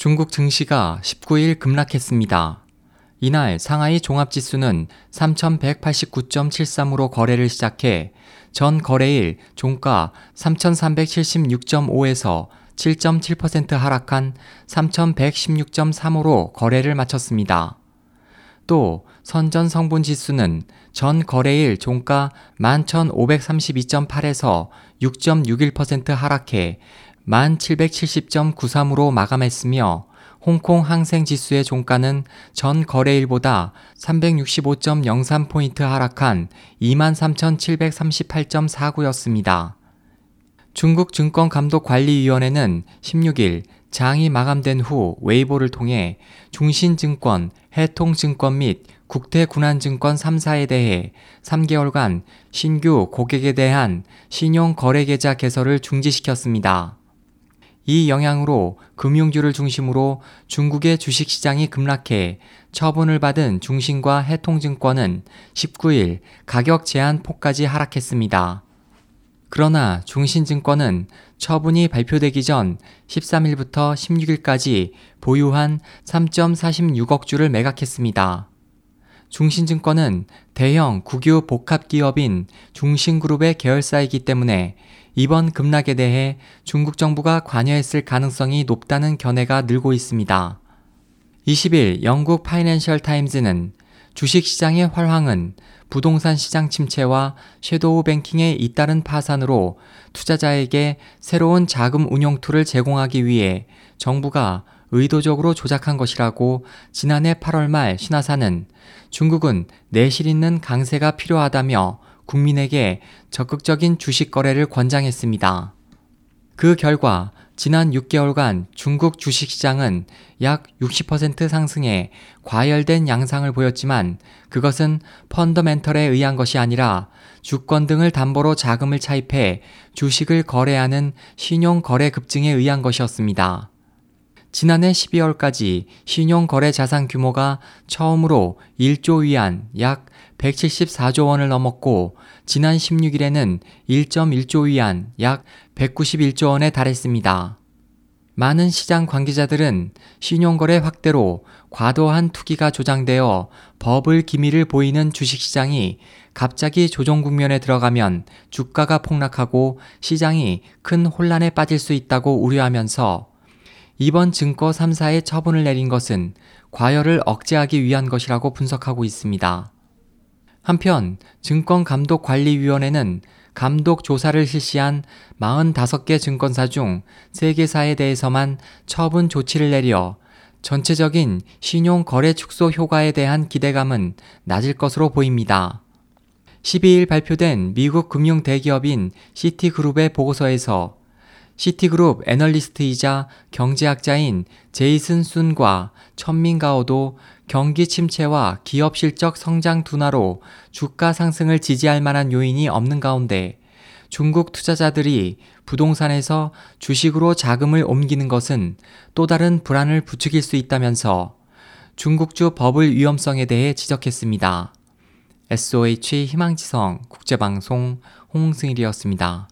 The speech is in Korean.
중국 증시가 19일 급락했습니다. 이날 상하이 종합지수는 3189.73으로 거래를 시작해 전 거래일 종가 3376.5에서 7.7% 하락한 3116.35로 거래를 마쳤습니다. 또 선전 성분 지수는 전 거래일 종가 11,532.8에서 6.61% 하락해 1770.93으로 마감했으며 홍콩 항생 지수의 종가는 전 거래일보다 365.03포인트 하락한 23,738.49였습니다. 중국 증권감독관리위원회는 16일 장이 마감된 후 웨이보를 통해 중신증권, 해통증권 및 국태군한증권 3사에 대해 3개월간 신규 고객에 대한 신용거래계좌 개설을 중지시켰습니다. 이 영향으로 금융주를 중심으로 중국의 주식시장이 급락해 처분을 받은 중신과 해통증권은 19일 가격 제한 폭까지 하락했습니다. 그러나 중신증권은 처분이 발표되기 전 13일부터 16일까지 보유한 3.46억 주를 매각했습니다. 중신증권은 대형 국유 복합 기업인 중신그룹의 계열사이기 때문에 이번 급락에 대해 중국 정부가 관여했을 가능성이 높다는 견해가 늘고 있습니다. 20일 영국 파이낸셜 타임즈는 주식시장의 활황은 부동산 시장 침체와 shadow banking의 잇따른 파산으로 투자자에게 새로운 자금 운용 툴을 제공하기 위해 정부가 의도적으로 조작한 것이라고 지난해 8월 말 신화사는 중국은 내실 있는 강세가 필요하다며 국민에게 적극적인 주식 거래를 권장했습니다. 그 결과 지난 6개월간 중국 주식시장은 약 60% 상승해 과열된 양상을 보였지만 그것은 펀더멘털에 의한 것이 아니라 주권 등을 담보로 자금을 차입해 주식을 거래하는 신용 거래 급증에 의한 것이었습니다. 지난해 12월까지 신용거래 자산 규모가 처음으로 1조 위안 약 174조 원을 넘었고 지난 16일에는 1.1조 위안 약 191조 원에 달했습니다. 많은 시장 관계자들은 신용거래 확대로 과도한 투기가 조장되어 버블 기미를 보이는 주식시장이 갑자기 조정 국면에 들어가면 주가가 폭락하고 시장이 큰 혼란에 빠질 수 있다고 우려하면서 이번 증거 3사의 처분을 내린 것은 과열을 억제하기 위한 것이라고 분석하고 있습니다. 한편 증권감독관리위원회는 감독 조사를 실시한 45개 증권사 중 3개사에 대해서만 처분 조치를 내려 전체적인 신용 거래 축소 효과에 대한 기대감은 낮을 것으로 보입니다. 12일 발표된 미국 금융 대기업인 시티그룹의 보고서에서 시티그룹 애널리스트이자 경제학자인 제이슨 순과 천민가오도 경기 침체와 기업 실적 성장 둔화로 주가 상승을 지지할 만한 요인이 없는 가운데 중국 투자자들이 부동산에서 주식으로 자금을 옮기는 것은 또 다른 불안을 부추길 수 있다면서 중국주 버블 위험성에 대해 지적했습니다. SOH 희망지성 국제방송 홍승일이었습니다.